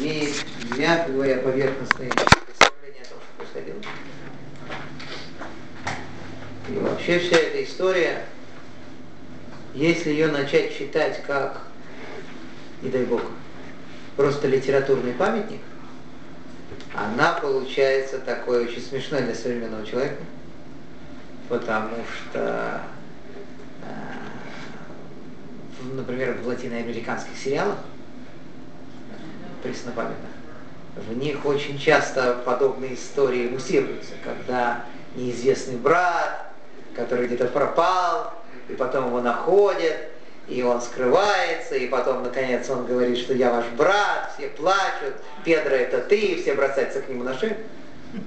имеет, мягко говоря, поверхностные представления о том, что происходило. И вообще вся эта история, если ее начать читать как, не дай бог, просто литературный памятник, она получается такой очень смешной для современного человека, потому что, э, например, в латиноамериканских сериалах преснопамятных, в них очень часто подобные истории муссируются, когда неизвестный брат, который где-то пропал, и потом его находят, и он скрывается, и потом, наконец, он говорит, что я ваш брат, все плачут, Педро это ты, и все бросаются к нему на шею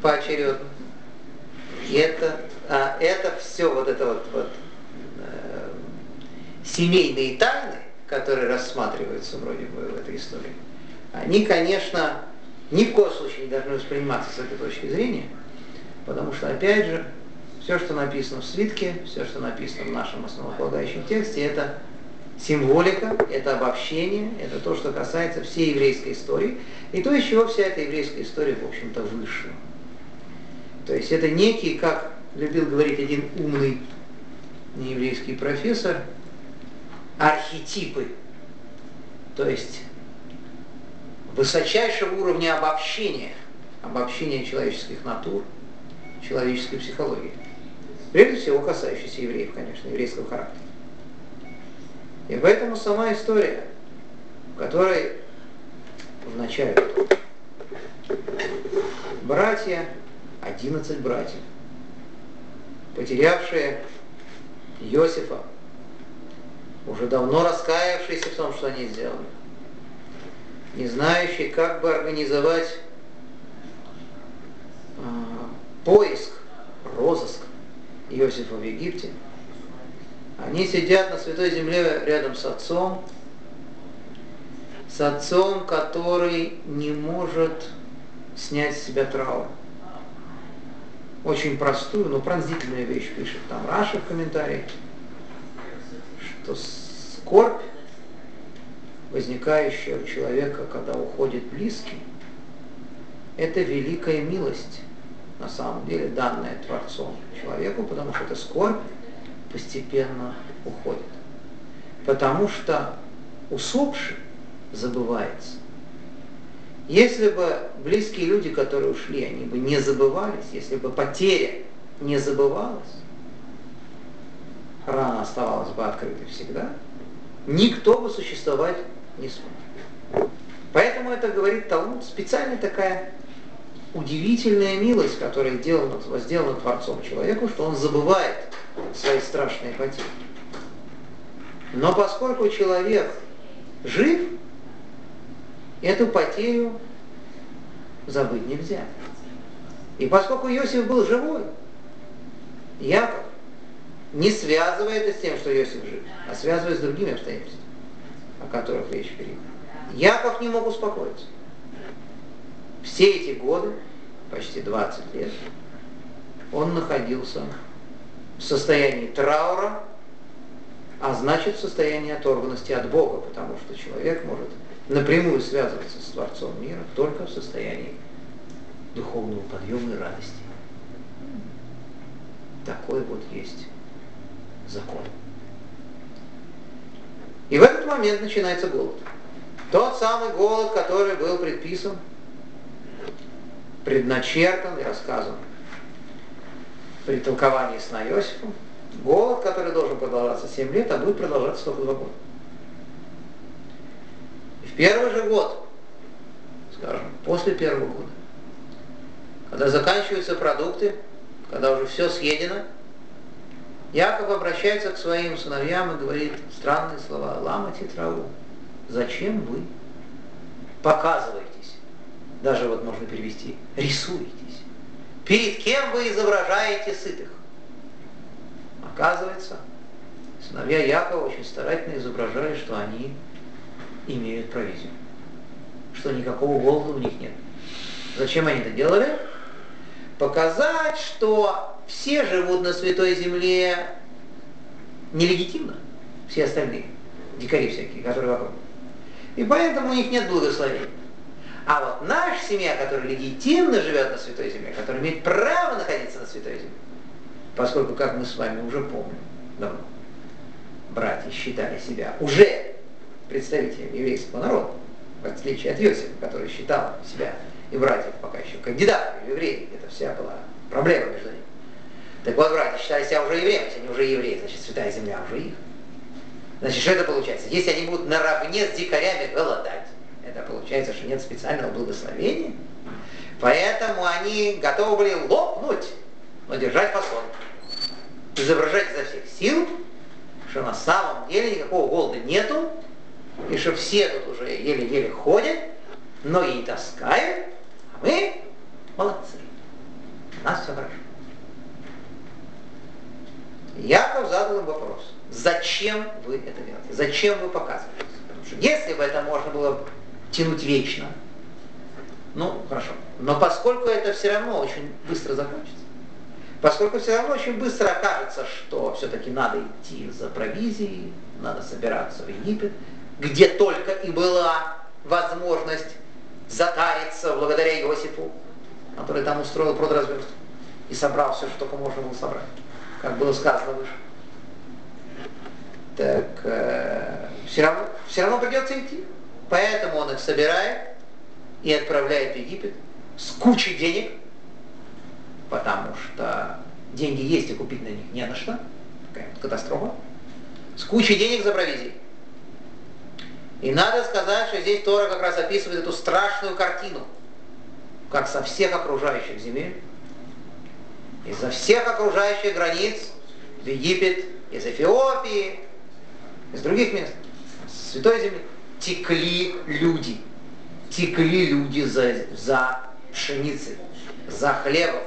поочередно. И это, а, это все вот это вот, вот э, семейные тайны, которые рассматриваются вроде бы в этой истории, они, конечно, ни в коем случае не должны восприниматься с этой точки зрения, потому что, опять же, все, что написано в свитке, все, что написано в нашем основополагающем тексте, это символика, это обобщение, это то, что касается всей еврейской истории, и то, из чего вся эта еврейская история, в общем-то, вышла. То есть это некий, как любил говорить один умный нееврейский профессор, архетипы, то есть высочайшего уровня обобщения, обобщения человеческих натур, человеческой психологии. Прежде всего касающиеся евреев, конечно, еврейского характера. И поэтому сама история, в которой в начале братья, 11 братьев, потерявшие Иосифа, уже давно раскаявшиеся в том, что они сделали, не знающие, как бы организовать э, поиск, розыск Иосифа в Египте – они сидят на Святой Земле рядом с отцом, с отцом, который не может снять с себя траур. Очень простую, но пронзительную вещь пишет там Раша в комментарии, что скорбь, возникающая у человека, когда уходит близкий, это великая милость, на самом деле, данная Творцом человеку, потому что это скорбь постепенно уходит. Потому что усопший забывается. Если бы близкие люди, которые ушли, они бы не забывались, если бы потеря не забывалась, рана оставалась бы открытой всегда, никто бы существовать не смог. Поэтому это говорит Талмуд, специально такая удивительная милость, которая сделана, сделана Творцом человеку, что он забывает свои страшные потери. Но поскольку человек жив, эту потерю забыть нельзя. И поскольку Иосиф был живой, Яков не связывает это с тем, что Иосиф жив, а связывает с другими обстоятельствами, о которых речь впереди. Яков не мог успокоиться. Все эти годы, почти 20 лет, он находился в состоянии траура, а значит в состоянии оторванности от Бога, потому что человек может напрямую связываться с Творцом мира только в состоянии духовного подъема и радости. Такой вот есть закон. И в этот момент начинается голод. Тот самый голод, который был предписан, предначертан и рассказан при толковании сна Иосифа, голод, который должен продолжаться 7 лет, а будет продолжаться только 2 года. И в первый же год, скажем, после первого года, когда заканчиваются продукты, когда уже все съедено, Яков обращается к своим сыновьям и говорит странные слова. Ламати траву. Зачем вы показываетесь? Даже вот можно перевести, рисуете Перед кем вы изображаете сытых? Оказывается, сыновья Якова очень старательно изображали, что они имеют провизию, что никакого голода у них нет. Зачем они это делали? Показать, что все живут на Святой Земле нелегитимно, все остальные, дикари всякие, которые вокруг. И поэтому у них нет благословения. А вот наша семья, которая легитимно живет на Святой Земле, которая имеет право находиться на Святой Земле, поскольку, как мы с вами уже помним давно, братья считали себя уже представителями еврейского народа, в отличие от Иосифа, который считал себя и братьев пока еще кандидатами в евреи. Это вся была проблема между ними. Так вот, братья считали себя уже евреями, если они уже евреи, значит, святая земля уже их. Значит, что это получается? Если они будут наравне с дикарями голодать, это получается, что нет специального благословения. Поэтому они готовы были лопнуть, но держать фасон. Изображать изо всех сил, что на самом деле никакого голода нету, и что все тут уже еле-еле ходят, ноги не таскают, а мы молодцы. У нас все хорошо. Яков задал им вопрос. Зачем вы это делаете? Зачем вы показываете? Потому что если бы это можно было тянуть вечно, ну, хорошо. Но поскольку это все равно очень быстро закончится, поскольку все равно очень быстро окажется, что все-таки надо идти за провизией, надо собираться в Египет, где только и была возможность затариться благодаря Иосифу, который там устроил продразверстку и собрал все, что только можно было собрать, как было сказано выше. Так э, все, равно, все равно придется идти. Поэтому он их собирает и отправляет в Египет с кучей денег, потому что деньги есть и купить на них не на что. Такая вот катастрофа. С кучей денег за провизией. И надо сказать, что здесь Тора как раз описывает эту страшную картину, как со всех окружающих земель, изо всех окружающих границ, в Египет, из Эфиопии, из других мест, с Святой Земли, текли люди. Текли люди за, за пшеницей, за хлебом,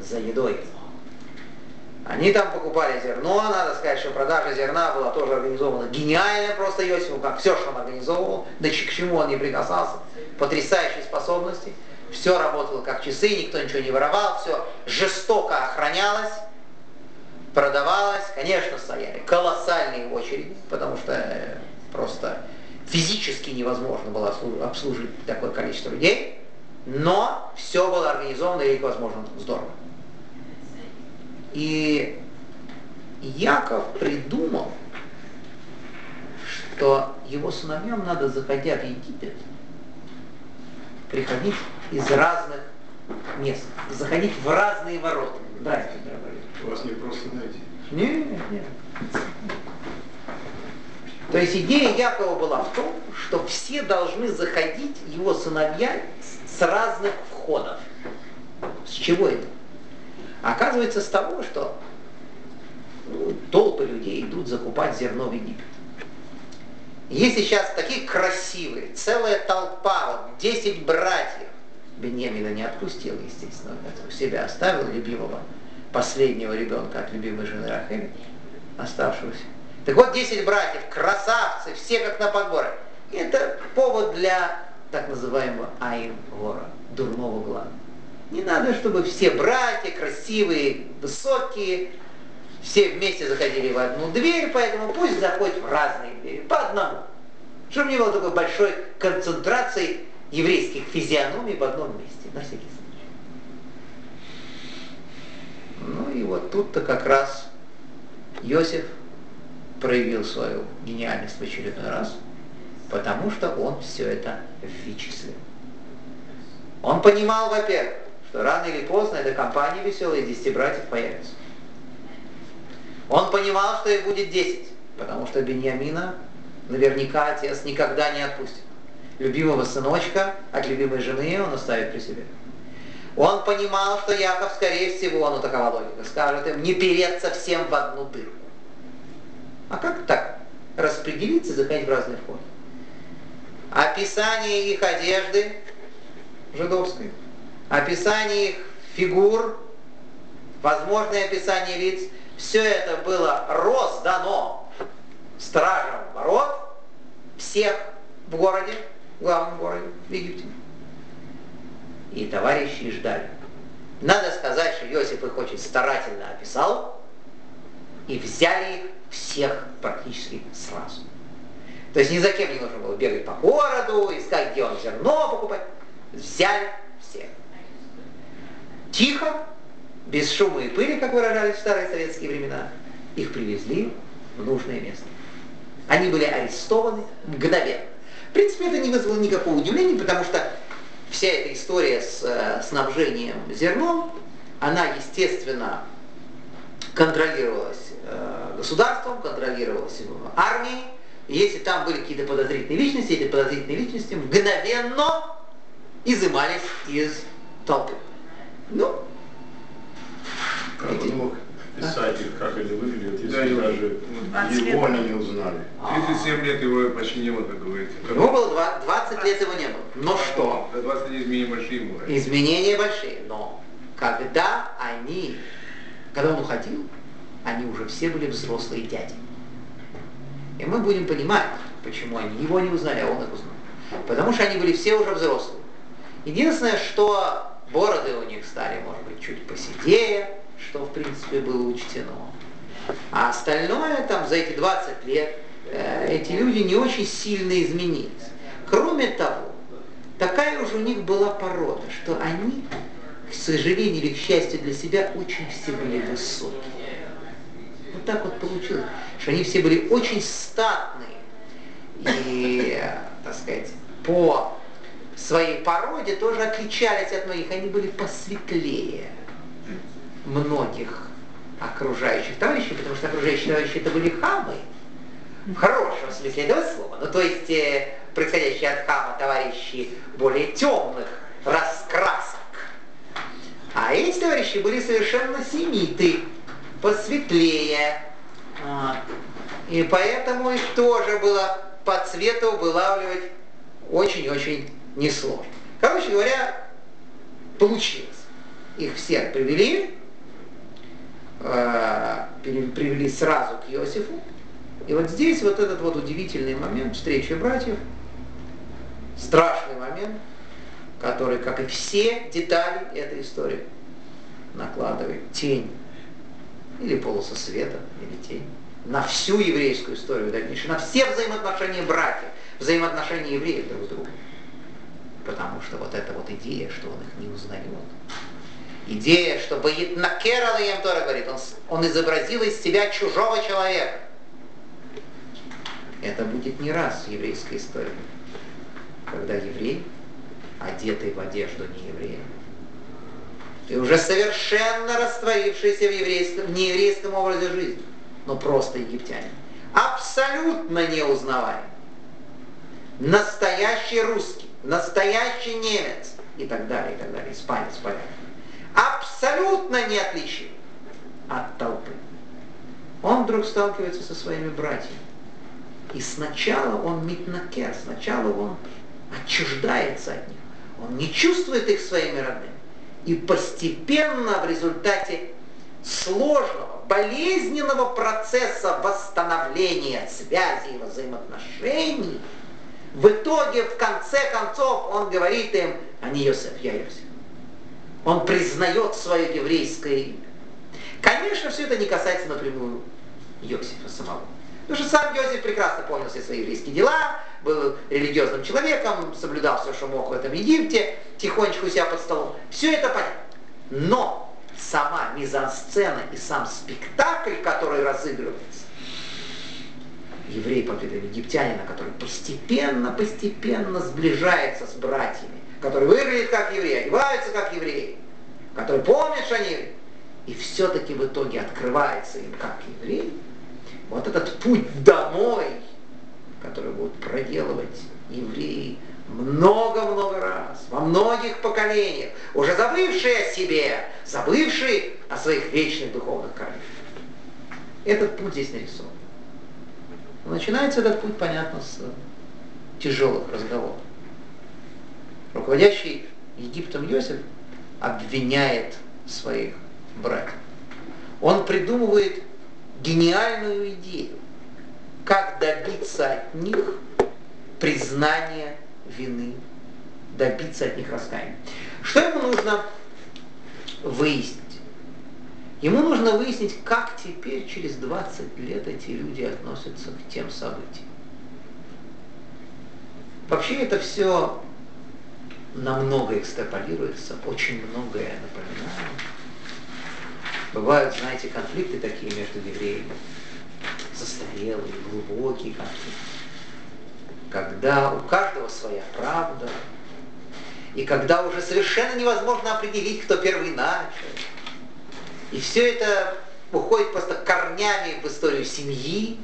за едой. Они там покупали зерно, надо сказать, что продажа зерна была тоже организована гениально просто Иосифу, как все, что он организовывал, да к чему он не прикасался, потрясающие способности. Все работало как часы, никто ничего не воровал, все жестоко охранялось, продавалось. Конечно, стояли колоссальные очереди, потому что э, просто физически невозможно было обслужить такое количество людей, но все было организовано и, возможно, здорово. И Яков придумал, что его сыновьям надо, заходя в Египет, приходить из разных мест, заходить в разные ворота. Да, Вас не просто найти. Нет, нет. То есть идея Якова была в том, что все должны заходить, его сыновья, с разных входов. С чего это? Оказывается, с того, что ну, толпы людей идут закупать зерно в Египет. Есть сейчас такие красивые, целая толпа, вот 10 братьев. Беньямина не отпустил, естественно, у себя оставил любимого, последнего ребенка от любимой жены Рахели, оставшегося. Так вот, 10 братьев, красавцы, все как на подборы. Это повод для так называемого айн гора, дурного глаза. Не надо, чтобы все братья красивые, высокие, все вместе заходили в одну дверь, поэтому пусть заходят в разные двери, по одному. Чтобы не было такой большой концентрации еврейских физиономий в одном месте, на всякий случай. Ну и вот тут-то как раз Иосиф проявил свою гениальность в очередной раз, потому что он все это вычислил. Он понимал, во-первых, что рано или поздно эта компания из 10 братьев появится. Он понимал, что их будет 10, потому что Беньямина наверняка отец никогда не отпустит. Любимого сыночка от любимой жены он оставит при себе. Он понимал, что Яков, скорее всего, ну такова логика, скажет им, не переться всем в одну дырку. А как так? Распределиться, заходить в разные входы. Описание их одежды жидовской – описание их фигур, возможное описание лиц, все это было роздано стражам ворот всех в городе, в главном городе, в Египте. И товарищи ждали. Надо сказать, что Иосиф их очень старательно описал, и взяли их всех практически сразу. То есть ни за кем не нужно было бегать по городу, искать, где он зерно покупать. Взяли всех. Тихо, без шума и пыли, как выражались в старые советские времена, их привезли в нужное место. Они были арестованы мгновенно. В принципе, это не вызвало никакого удивления, потому что вся эта история с э, снабжением зерном, она, естественно, контролировалась э, государством, контролировалась армией. Если там были какие-то подозрительные личности, эти подозрительные личности мгновенно изымались из толпы. Ну, как он мог писать их, как они выглядят, если Да, даже ну, его они не узнали? 37 лет его почти не было, как говорится. Ему было два- 20 лет его не было. Но что? За 20 лет изменения большие ему. Изменения большие. Но когда они, когда он уходил, они уже все были взрослые дяди. И мы будем понимать, почему они его не узнали, а он их узнал. Потому что они были все уже взрослые. Единственное, что бороды у них стали, может быть, чуть поседее, что, в принципе, было учтено. А остальное, там, за эти 20 лет, э, эти люди не очень сильно изменились. Кроме того, такая уже у них была порода, что они, к сожалению или к счастью для себя, очень все были высокие. Вот так вот получилось, что они все были очень статные и, э, так сказать, по своей породе тоже отличались от многих. Они были посветлее многих окружающих товарищей, потому что окружающие товарищи это были хамы, в хорошем смысле этого слова. Ну, то есть, э, происходящие от хама товарищи более темных раскрасок. А эти товарищи были совершенно семиты, посветлее. Вот. И поэтому их тоже было по цвету вылавливать очень-очень несложно. Короче говоря, получилось. Их всех привели, привели сразу к Иосифу. И вот здесь вот этот вот удивительный момент встречи братьев, страшный момент, который, как и все детали этой истории, накладывает тень или полоса света, или тень на всю еврейскую историю дальнейшую, на все взаимоотношения братьев, взаимоотношения евреев друг с другом. Потому что вот эта вот идея, что он их не узнает, идея, что Баит Накерал Тора говорит, он, он изобразил из себя чужого человека. Это будет не раз в еврейской истории, когда еврей, одетый в одежду не еврея, и уже совершенно растворившийся в, еврейском, в нееврейском образе жизни, но просто египтянин, абсолютно неузнаваем, настоящий русский, настоящий немец и так далее, и так далее, испанец, поляк, абсолютно неотличим от толпы. Он вдруг сталкивается со своими братьями. И сначала он митнакер, сначала он отчуждается от них. Он не чувствует их своими родными. И постепенно в результате сложного, болезненного процесса восстановления связей и взаимоотношений, в итоге, в конце концов, он говорит им, а не Йосеф, я Йосеф. Он признает свое еврейское имя. Конечно, все это не касается напрямую Иосифа самого. Потому что сам Иосиф прекрасно понял все свои еврейские дела, был религиозным человеком, соблюдал все, что мог в этом Египте, тихонечко у себя под столом. Все это понятно. Но сама мизансцена и сам спектакль, который разыгрывается, еврей видом египтянина, который постепенно, постепенно сближается с братьями, который выглядит как еврей, одевается как еврей, который помнит, что они и все-таки в итоге открывается им как еврей, вот этот путь домой, который будут проделывать евреи много-много раз, во многих поколениях, уже забывшие о себе, забывшие о своих вечных духовных корнях. Этот путь здесь нарисован. Начинается этот путь, понятно, с тяжелых разговоров. Руководящий Египтом Йосиф обвиняет своих братьев. Он придумывает гениальную идею, как добиться от них признания вины, добиться от них раскаяния. Что ему нужно выяснить? Ему нужно выяснить, как теперь, через 20 лет, эти люди относятся к тем событиям. Вообще это все намного экстраполируется, очень многое напоминает. Бывают, знаете, конфликты такие между евреями, застарелые, глубокие конфликты, когда у каждого своя правда, и когда уже совершенно невозможно определить, кто первый начал. И все это уходит просто корнями в историю семьи.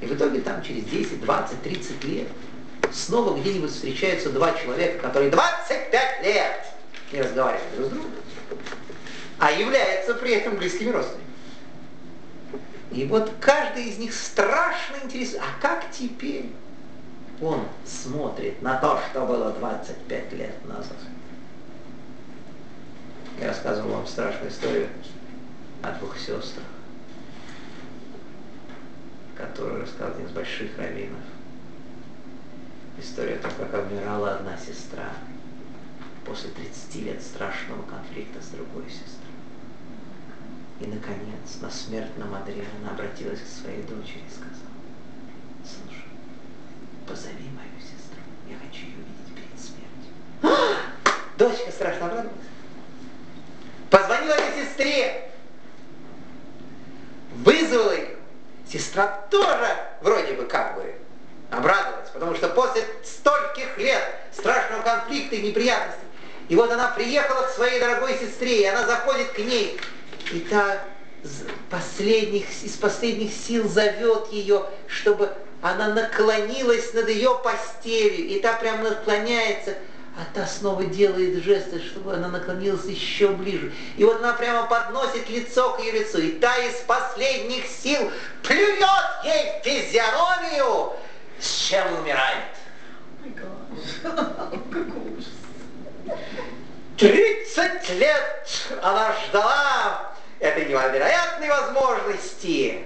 И в итоге там через 10, 20, 30 лет снова где-нибудь встречаются два человека, которые 25 лет не разговаривают друг с другом, а являются при этом близкими родственниками. И вот каждый из них страшно интересует, а как теперь он смотрит на то, что было 25 лет назад? Я рассказывал вам страшную историю о двух сестрах, которую рассказал один из больших раввинов. История о том, как обмирала одна сестра после 30 лет страшного конфликта с другой сестрой. И, наконец, на смертном одре она обратилась к своей дочери и сказала, слушай, позови мою сестру, я хочу ее увидеть перед смертью. Дочка страшно обрадовалась. Позвонила этой сестре, вызвала ее. Сестра тоже вроде бы как бы обрадовалась, потому что после стольких лет страшного конфликта и неприятностей, и вот она приехала к своей дорогой сестре, и она заходит к ней, и та последних, из последних сил зовет ее, чтобы она наклонилась над ее постелью, и та прям наклоняется, а та снова делает жесты, чтобы она наклонилась еще ближе. И вот она прямо подносит лицо к ее лицу, и та из последних сил плюет ей в физиономию, с чем умирает. Тридцать лет она ждала этой невероятной возможности,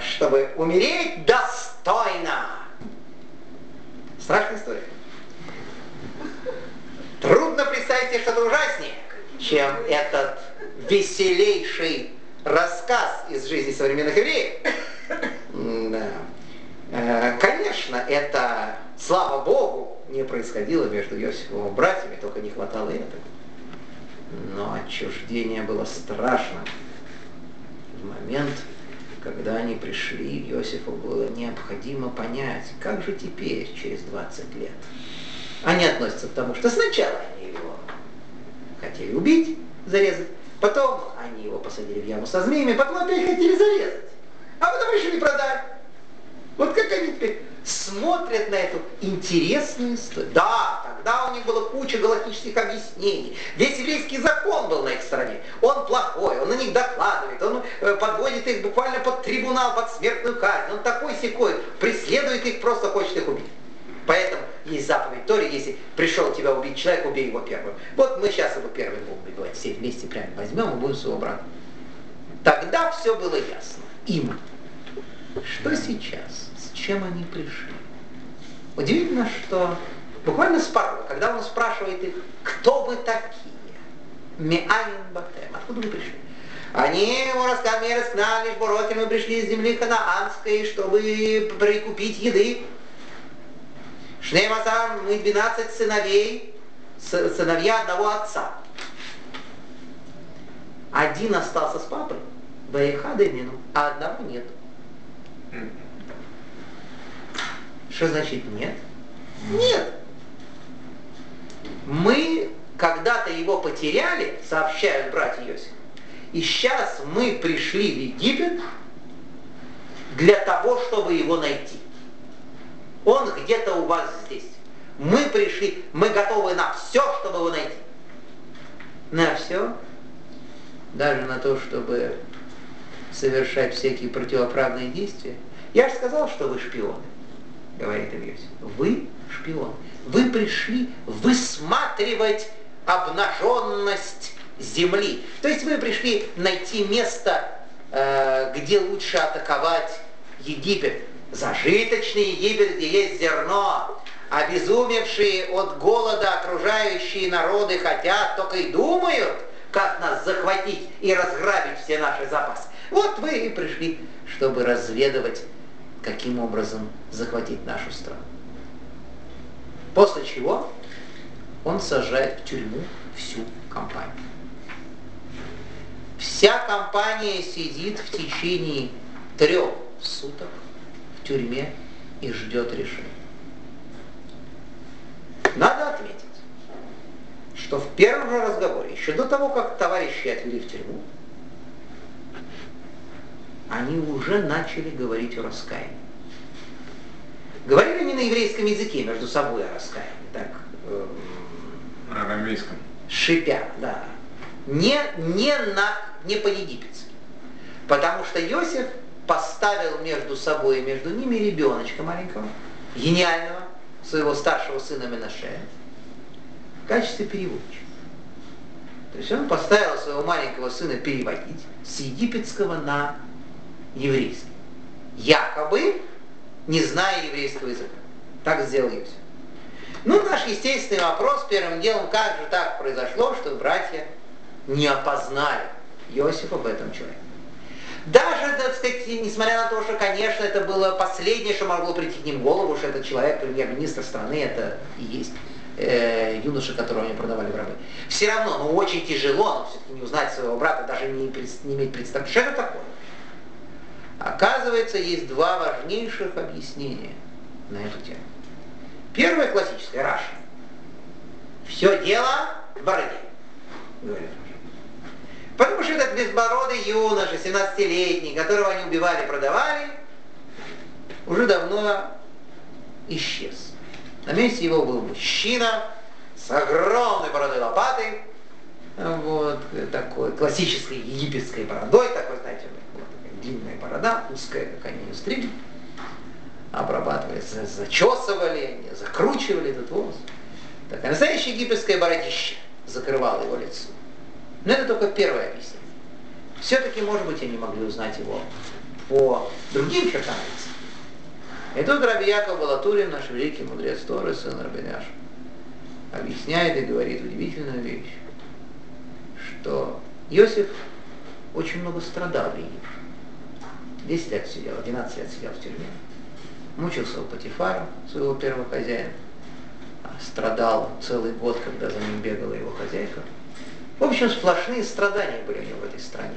чтобы умереть достойно. Страшная история. Трудно представить себе что-то ужаснее, чем этот веселейший рассказ из жизни современных евреев. Да. Э, конечно, это, слава Богу, не происходило между Иосифовым братьями, только не хватало этого. Но отчуждение было страшно. В момент, когда они пришли, Иосифу было необходимо понять, как же теперь, через 20 лет. Они относятся к тому, что сначала они его хотели убить, зарезать, потом они его посадили в яму со змеями, потом опять хотели зарезать, а потом решили продать. Вот как они смотрят на эту интересную историю. Да, тогда у них было куча галактических объяснений. Весь еврейский закон был на их стороне. Он плохой, он на них докладывает, он э, подводит их буквально под трибунал, под смертную казнь. Он такой секой, преследует их, просто хочет их убить. Поэтому есть заповедь Тори, если пришел тебя убить человек, убей его первым. Вот мы сейчас его первым будем убивать, все вместе прямо возьмем и будем своего брата. Тогда все было ясно. Им. Что сейчас? Чем они пришли. Удивительно, что буквально с порога, когда он спрашивает их, кто вы такие? Меаин Батем, откуда вы пришли? Они ему рассказали, рассказали, Буроки, мы пришли из земли ханаанской, чтобы прикупить еды. Шнеймасам, мы 12 сыновей, сыновья одного отца. Один остался с папой, Баихадынину, а одного нет. Что значит нет? Нет. Мы когда-то его потеряли, сообщают братья Иосиф, и сейчас мы пришли в Египет для того, чтобы его найти. Он где-то у вас здесь. Мы пришли, мы готовы на все, чтобы его найти. На все, даже на то, чтобы совершать всякие противоправные действия. Я же сказал, что вы шпионы говорит Иосиф, вы шпион. Вы пришли высматривать обнаженность земли. То есть вы пришли найти место, э, где лучше атаковать Египет. Зажиточный Египет, где есть зерно. Обезумевшие от голода окружающие народы хотят, только и думают, как нас захватить и разграбить все наши запасы. Вот вы и пришли, чтобы разведывать каким образом захватить нашу страну. После чего он сажает в тюрьму всю компанию. Вся компания сидит в течение трех суток в тюрьме и ждет решения. Надо отметить, что в первом же разговоре, еще до того, как товарищи отвели в тюрьму, они уже начали говорить о раскаянии. Говорили они на еврейском языке между собой о раскаянии, так, э, На арамейском. шипя, да. Не, не, на, не по-египетски. Потому что Иосиф поставил между собой и между ними ребеночка маленького, гениального, своего старшего сына Менашея, в качестве переводчика. То есть он поставил своего маленького сына переводить с египетского на еврейский. Якобы не зная еврейского языка. Так сделал Иосиф. Ну, наш естественный вопрос первым делом, как же так произошло, что братья не опознали Иосифа в этом человеке. Даже, так сказать, несмотря на то, что, конечно, это было последнее, что могло прийти к ним в голову, что этот человек, премьер-министр страны, это и есть э, юноша, которого они продавали в рабы. Все равно, ну, очень тяжело, но все-таки не узнать своего брата, даже не, не иметь представления, что это такое. Оказывается, есть два важнейших объяснения на эту тему. Первое классическое, Раша. Все дело в бороде, говорит. Потому что этот безбородый юноша, 17-летний, которого они убивали, продавали, уже давно исчез. На месте его был мужчина с огромной бородой лопатой, вот, такой классической египетской бородой, такой, знаете, длинная борода, узкая, как они ее стригли, обрабатывали, зачесывали, закручивали этот волос. Такая настоящая египетская бородища закрывала его лицо. Но это только первое объяснение. Все-таки, может быть, они могли узнать его по другим чертам лица. И тут Раби Яков Балатурин, наш великий мудрец Торы, сын Рабиняш, объясняет и говорит удивительную вещь, что Иосиф очень много страдал в Египте. 10 лет сидел, 11 лет сидел в тюрьме. Мучился у Патифара, своего первого хозяина. Страдал целый год, когда за ним бегала его хозяйка. В общем, сплошные страдания были у него в этой стране.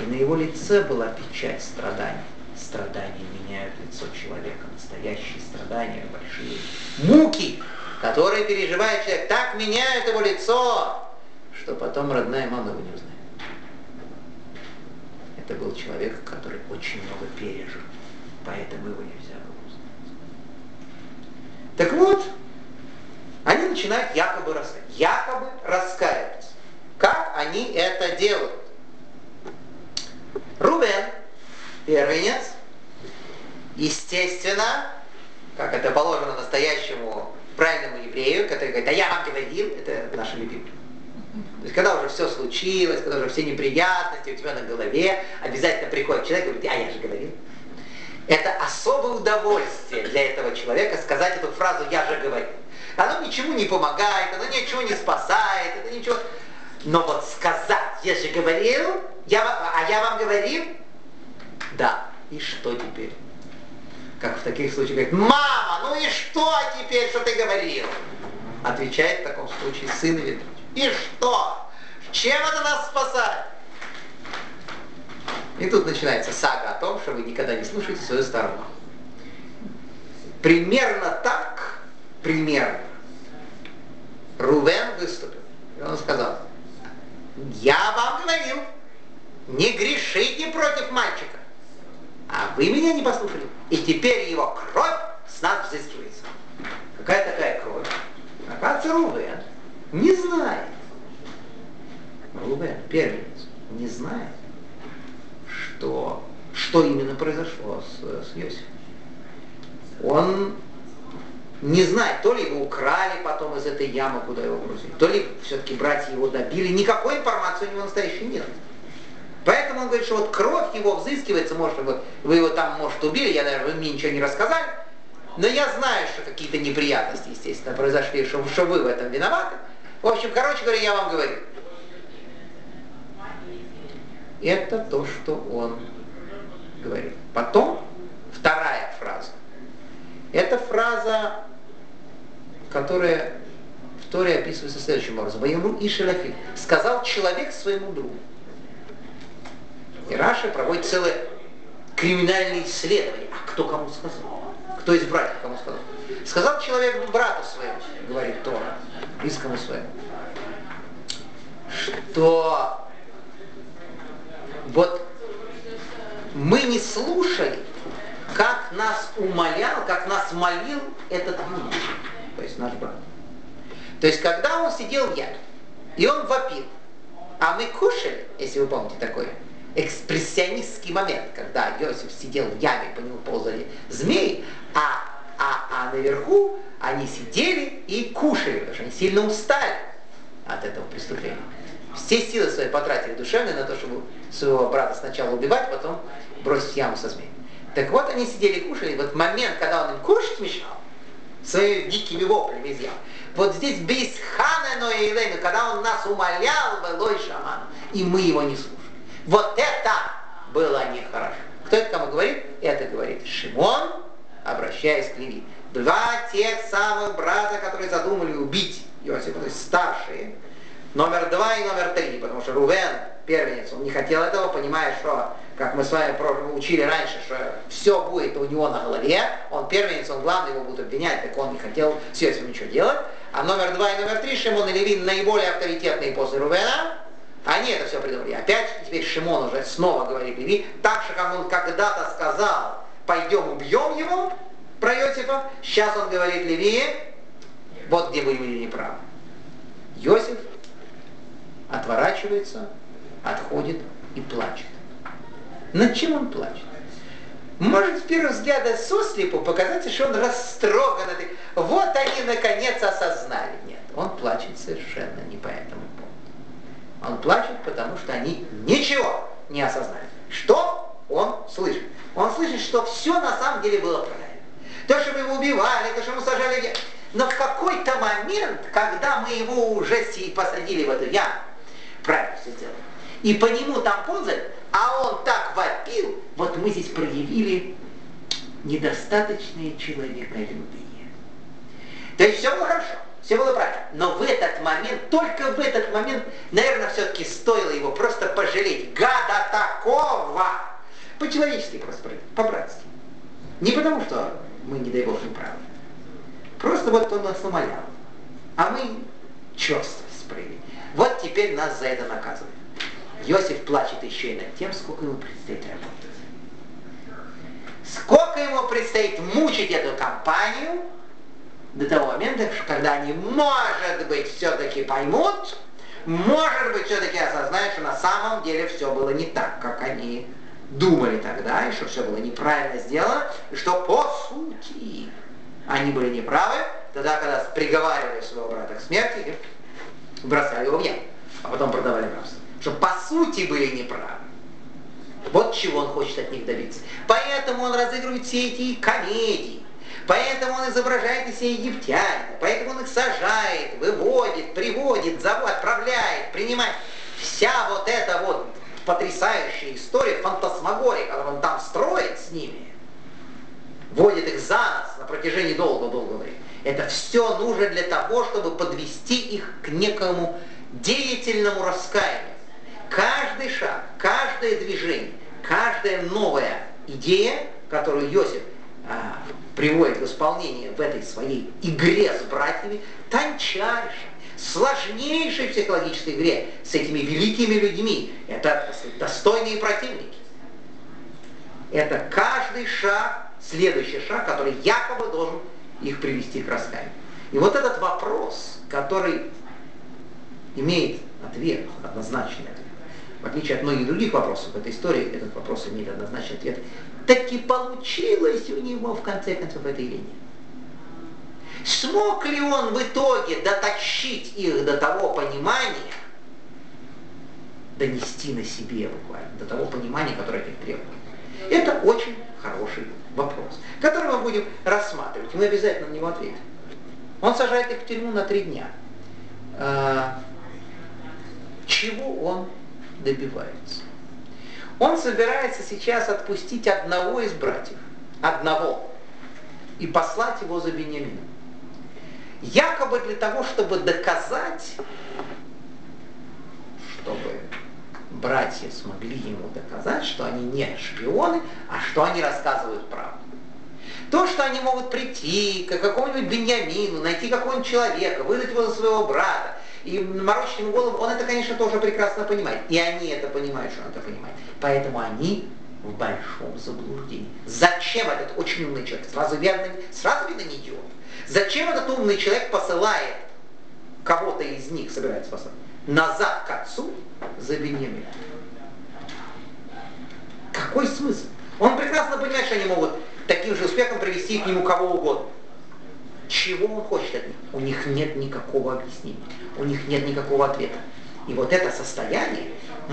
И на его лице была печать страданий. Страдания меняют лицо человека. Настоящие страдания, большие муки, которые переживает человек, так меняют его лицо, что потом родная мама его не узнает. Это был человек, который очень много пережил, поэтому его нельзя было узнать. Так вот, они начинают якобы раскаиваться. Якобы раскаиваться. Как они это делают? Рубен, первенец, естественно, как это положено настоящему правильному еврею, который говорит, а я вам говорил, это наша любимая. То есть, когда уже все случилось, когда уже все неприятности у тебя на голове, обязательно приходит человек и говорит, а я же говорил. Это особое удовольствие для этого человека сказать эту фразу «я же говорил». Оно ничему не помогает, оно ничего не спасает, это ничего... Но вот сказать, я же говорил, я, а я вам говорил, да, и что теперь? Как в таких случаях говорит, мама, ну и что теперь, что ты говорил? Отвечает в таком случае сын Ветрович. И что? Чем это нас спасает? И тут начинается сага о том, что вы никогда не слушаете свою сторону. Примерно так, примерно, Рувен выступил. И он сказал, я вам говорил, не грешите против мальчика. А вы меня не послушали. И теперь его кровь с нас взыскивается. Какая такая кровь? Оказывается, Рувен не знает. Рувен, первенец, не знает, что, что именно произошло с, с Йосифом. Он не знает, то ли его украли потом из этой ямы, куда его грузили, то ли все-таки братья его добили. Никакой информации у него настоящей нет. Поэтому он говорит, что вот кровь его взыскивается, может, вы, вы его там, может, убили, я, наверное, вы мне ничего не рассказали, но я знаю, что какие-то неприятности, естественно, произошли, что, что вы в этом виноваты. В общем, короче говоря, я вам говорю. Это то, что он говорит. Потом, вторая фраза. Эта фраза которая в Торе описывается следующим образом. Воему и Шелафи. Сказал человек своему другу. И Раша проводит целое криминальное исследование. А кто кому сказал? Кто из братьев кому сказал? Сказал человек брату своему, говорит Тора, близкому своему, что вот мы не слушали, как нас умолял, как нас молил этот юноша, то есть наш брат. То есть, когда он сидел в яме, и он вопил, а мы кушали, если вы помните такой экспрессионистский момент, когда Иосиф сидел в яме, по нему ползали змеи, а, а, а наверху они сидели и кушали, потому что они сильно устали от этого преступления. Все силы свои потратили душевные на то, чтобы своего брата сначала убивать, потом бросить в яму со змеей. Так вот, они сидели и кушали, и вот момент, когда он им кушать мешал, своими дикими воплями из ямы, вот здесь Бейсхана Ноэлейну, когда он нас умолял, Велой Шаман, и мы его не слушали. Вот это было нехорошо. Кто это кому говорит? Это говорит Шимон, обращаясь к Леви. Два тех самых брата, которые задумали убить Иосифа, то есть старшие, номер два и номер три, потому что Рувен, первенец, он не хотел этого, понимая, что, как мы с вами учили раньше, что все будет у него на голове, он первенец, он главный, его будут обвинять, так он не хотел с Иосифом ничего делать. А номер два и номер три, Шимон и Левин, наиболее авторитетные после Рувена, они это все придумали. Опять теперь Шимон уже снова говорит Леви, так же, как он когда-то сказал, пойдем убьем его, про Иосифа, сейчас он говорит Леви, вот где вы были неправы. Иосиф отворачивается, отходит и плачет. Над чем он плачет? Может, с первого взгляда сослепу показаться, что он растроган. Вот они, наконец, осознали. Нет, он плачет совершенно не по этому поводу. Он плачет, потому что они ничего не осознали. Что он слышит? Он слышит, что все на самом деле было правильно. То, что мы его убивали, то, что мы сажали... Но в какой-то момент, когда мы его уже посадили в эту яму, правильно все сделали, и по нему там ползали, а он так вопил, вот мы здесь проявили недостаточное человеколюбие. То есть все было хорошо, все было правильно. Но в этот момент, только в этот момент, наверное, все-таки стоило его просто пожалеть. Гада такого! По-человечески по-братски. Не потому, что мы, не дай бог, не правы. Просто вот он нас умолял. А мы черствость проявили. Вот теперь нас за это наказывают. Иосиф плачет еще и над тем, сколько ему предстоит работать. Сколько ему предстоит мучить эту компанию до того момента, когда они, может быть, все-таки поймут, может быть, все-таки осознают, что на самом деле все было не так, как они думали тогда, и что все было неправильно сделано, и что по сути они были неправы, тогда, когда приговаривали своего брата к смерти, бросали его в яму, а потом продавали рабство что по сути были неправы. Вот чего он хочет от них добиться. Поэтому он разыгрывает все эти комедии. Поэтому он изображает из себя египтянина. Поэтому он их сажает, выводит, приводит, зовут, отправляет, принимает. Вся вот эта вот потрясающая история, фантасмагория, которую он там строит с ними, вводит их за нос на протяжении долгого-долгого времени. Это все нужно для того, чтобы подвести их к некому деятельному раскаянию каждый шаг, каждое движение, каждая новая идея, которую Иосиф а, приводит в исполнение в этой своей игре с братьями, тончайшей, сложнейшей психологической игре с этими великими людьми. Это достойные противники. Это каждый шаг, следующий шаг, который якобы должен их привести к раскаянию. И вот этот вопрос, который имеет ответ, однозначный ответ, в отличие от многих других вопросов в этой истории, этот вопрос имеет однозначный ответ. Так и получилось у него, в конце концов, это или нет. Смог ли он в итоге дотащить их до того понимания, донести на себе буквально, до того понимания, которое от них требует? Это очень хороший вопрос, который мы будем рассматривать. Мы обязательно на него ответим. Он сажает их в тюрьму на три дня. А, чего он добивается. Он собирается сейчас отпустить одного из братьев, одного, и послать его за Бениамином. Якобы для того, чтобы доказать, чтобы братья смогли ему доказать, что они не шпионы, а что они рассказывают правду. То, что они могут прийти к какому-нибудь Беньямину, найти какого-нибудь человека, выдать его за своего брата, и морочить ему голову, он это, конечно, тоже прекрасно понимает. И они это понимают, что он это понимает. Поэтому они в большом заблуждении. Зачем этот очень умный человек? Сразу видно, сразу видно не идиот. Зачем этот умный человек посылает кого-то из них, собирается послать, назад к отцу за Беньямином? Какой смысл? Он прекрасно понимает, что они могут таким же успехом привести к нему кого угодно. Чего он хочет от них? У них нет никакого объяснения, у них нет никакого ответа. И вот это состояние,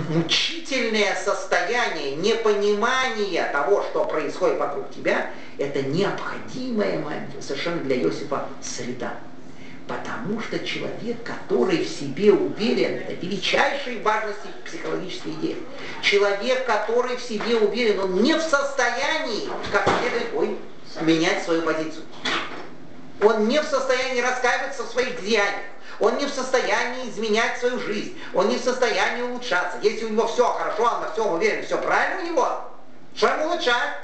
мучительное состояние непонимания того, что происходит вокруг тебя, это необходимая совершенно для Иосифа среда. Потому что человек, который в себе уверен, это величайшей важности психологической идеи. Человек, который в себе уверен, он не в состоянии, как следует, ой, менять свою позицию. Он не в состоянии раскаиваться в своих деяниях. Он не в состоянии изменять свою жизнь. Он не в состоянии улучшаться. Если у него все хорошо, он на всем уверен, все правильно у него, что ему улучшать?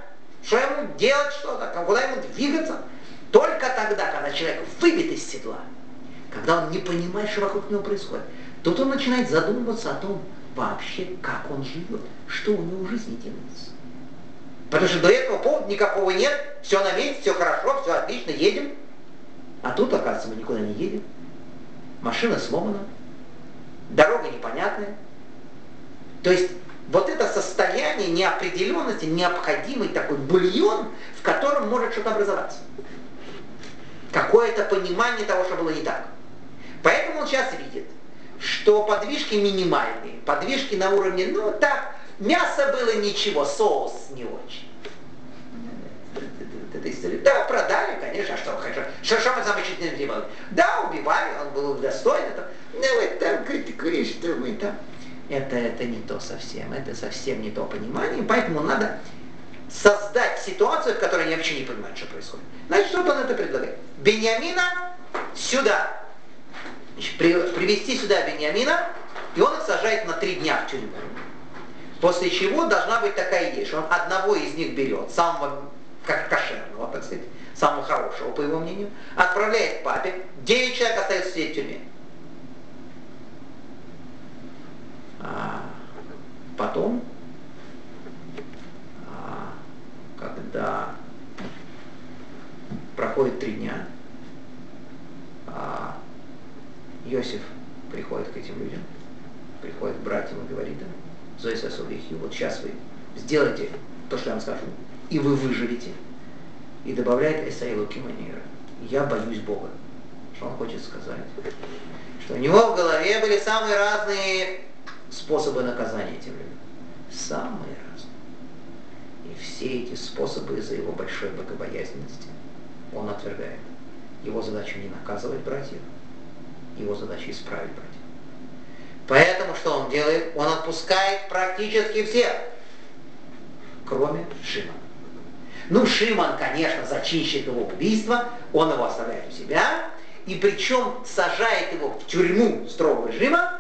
Что ему делать что-то? Куда ему двигаться? Только тогда, когда человек выбит из седла, когда он не понимает, что вокруг него происходит, тут он начинает задумываться о том, вообще, как он живет, что у него в жизни делается. Потому что до этого повода никакого нет, все на месте, все хорошо, все отлично, едем. А тут, оказывается, мы никуда не едем. Машина сломана, дорога непонятная. То есть вот это состояние неопределенности, необходимый такой бульон, в котором может что-то образоваться. Какое-то понимание того, что было не так. Поэтому он сейчас видит, что подвижки минимальные, подвижки на уровне, ну так, мясо было ничего, соус не очень. Это история. Да, продали, конечно, а что, хорошо. Что, что мы замечательно делали? Да, убивали, он был достоин. Это, ну, вы там критикуешь, что мы там. Это, это не то совсем, это совсем не то понимание, поэтому надо создать ситуацию, в которой они вообще не понимают, что происходит. Значит, что он это предлагает? Бениамина сюда значит, при, привести сюда Бениамина, и он их сажает на три дня в тюрьму. После чего должна быть такая идея, что он одного из них берет, самого как кошерного, так сказать, самого хорошего, по его мнению, отправляет папе, девять человек остаются сидеть в тюрьме. А потом, а, когда проходит три дня, а, Иосиф приходит к этим людям, приходит к братьям и говорит им, Зоиса Сулихи, вот сейчас вы сделайте то, что я вам скажу, и вы выживете. И добавляет Эсаилу Киманира. Я боюсь Бога. Что он хочет сказать? Что у него в голове были самые разные способы наказания этим людям. Самые разные. И все эти способы из-за его большой богобоязненности он отвергает. Его задача не наказывать братьев, его задача исправить братьев. Поэтому что он делает? Он отпускает практически всех, кроме Шимона. Ну, Шимон, конечно, зачинщик его убийства, он его оставляет у себя, и причем сажает его в тюрьму строгого режима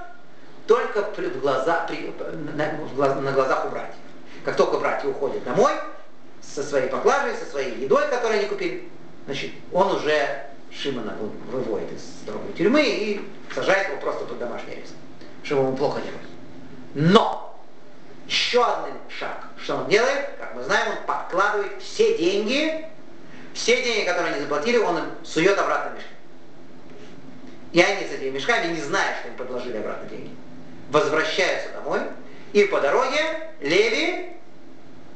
только при, в глаза, при, на, в глаз, на глазах у братьев. Как только братья уходят домой со своей поклажей, со своей едой, которую они купили, значит, он уже Шимона выводит из строгой тюрьмы и сажает его просто под домашний арест, чтобы ему плохо не. Но еще один шаг. Что он делает? Как мы знаем, он подкладывает все деньги, все деньги, которые они заплатили, он им сует обратно в мешки. И они с этими мешками, не зная, что им подложили обратно деньги, возвращаются домой, и по дороге Леви,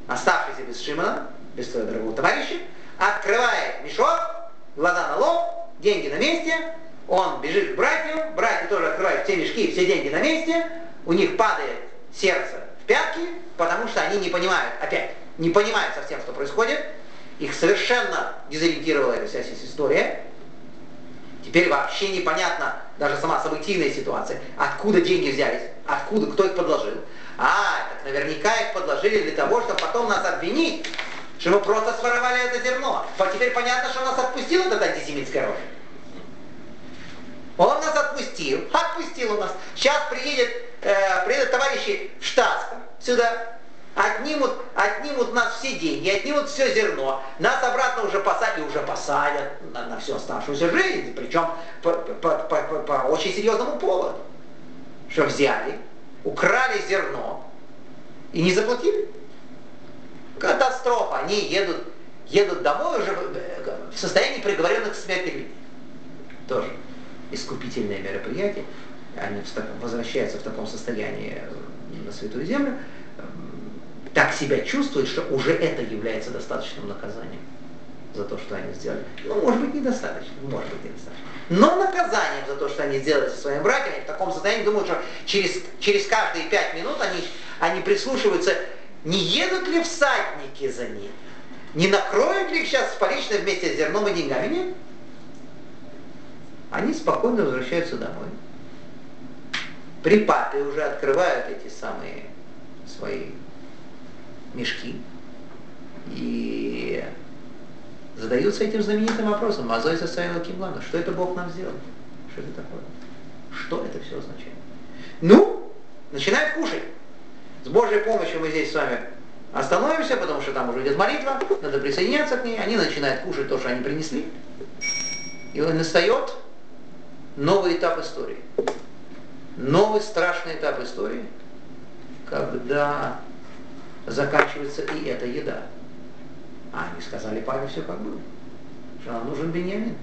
оставшийся без Шимона, без своего дорогого товарища, открывает мешок, глаза на лоб, деньги на месте, он бежит к братьям, братья тоже открывают все мешки, все деньги на месте, у них падает сердце пятки, потому что они не понимают, опять, не понимают совсем, что происходит, их совершенно дезориентировала эта вся история, Теперь вообще непонятно даже сама событийная ситуация, откуда деньги взялись, откуда, кто их подложил. А, так наверняка их подложили для того, чтобы потом нас обвинить, что мы просто своровали это зерно. Теперь понятно, что нас отпустил этот антисемитский оружие. отпустил, отпустил у нас. Сейчас приедет, э, приедут товарищи в штатском сюда, отнимут, отнимут нас все деньги, отнимут все зерно, нас обратно уже посадят, уже посадят на, на всю оставшуюся жизнь, причем по, по, по, по, по очень серьезному поводу, что взяли, украли зерно и не заплатили. Катастрофа, они едут, едут домой уже в состоянии приговоренных к смерти людей. Тоже искупительное мероприятие. Они возвращаются в таком состоянии на Святую Землю, так себя чувствуют, что уже это является достаточным наказанием за то, что они сделали. Ну, может быть, недостаточно, может быть, недостаточно. Но наказанием за то, что они сделали со своими братьями, в таком состоянии думают, что через, через каждые пять минут они, они прислушиваются, не едут ли всадники за ним, не накроют ли их сейчас полично вместе с зерном и деньгами, нет. Они спокойно возвращаются домой. При папе уже открывают эти самые свои мешки и задаются этим знаменитым вопросом, Мазой составил Кимлана, что это Бог нам сделал? Что это такое? Что это все означает? Ну, начинают кушать. С Божьей помощью мы здесь с вами остановимся, потому что там уже идет молитва, надо присоединяться к ней. Они начинают кушать то, что они принесли. И настает новый этап истории. Новый страшный этап истории, когда заканчивается и эта еда. А они сказали Павел все как было, что нам нужен Беньямин.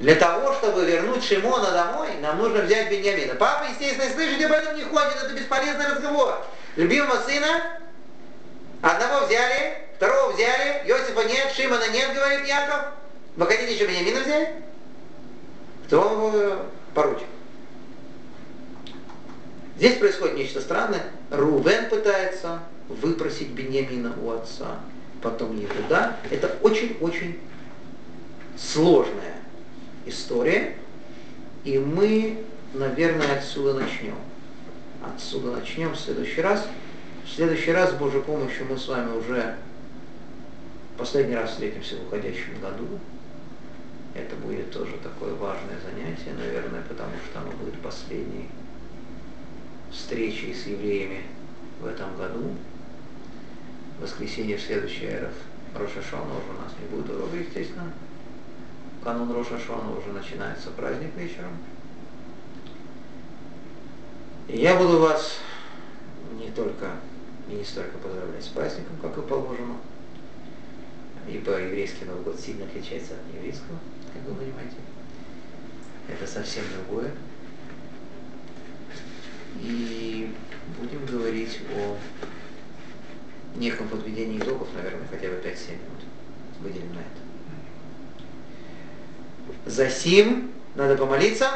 Для того, чтобы вернуть Шимона домой, нам нужно взять Беньямина. Папа, естественно, слышать об этом не хочет, это бесполезный разговор. Любимого сына, одного взяли, второго взяли, Иосифа нет, Шимона нет, говорит Яков. Вы хотите еще Беньямина взять? Кто поручик? Здесь происходит нечто странное. Рувен пытается выпросить Беньямина у отца, потом Иуда. Это очень-очень сложная история, и мы, наверное, отсюда начнем. Отсюда начнем в следующий раз. В следующий раз, с Божьей помощью, мы с вами уже последний раз встретимся в уходящем году. Это будет тоже такое важное занятие, наверное, потому что оно будет последней встречей с евреями в этом году воскресенье следующее эров Рошашона уже у нас не будет урока, естественно. Канун Рошашона уже начинается праздник вечером. И я буду вас не только и не столько поздравлять с праздником, как и положено, ибо еврейский Новый год сильно отличается от еврейского, как вы понимаете. Это совсем другое. И будем говорить о неком подведении итогов, наверное, хотя бы 5-7 минут выделим на это. За сим надо помолиться.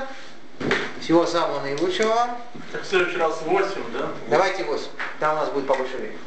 Всего самого наилучшего. Так в следующий раз 8, да? Давайте 8. Там у нас будет побольше времени.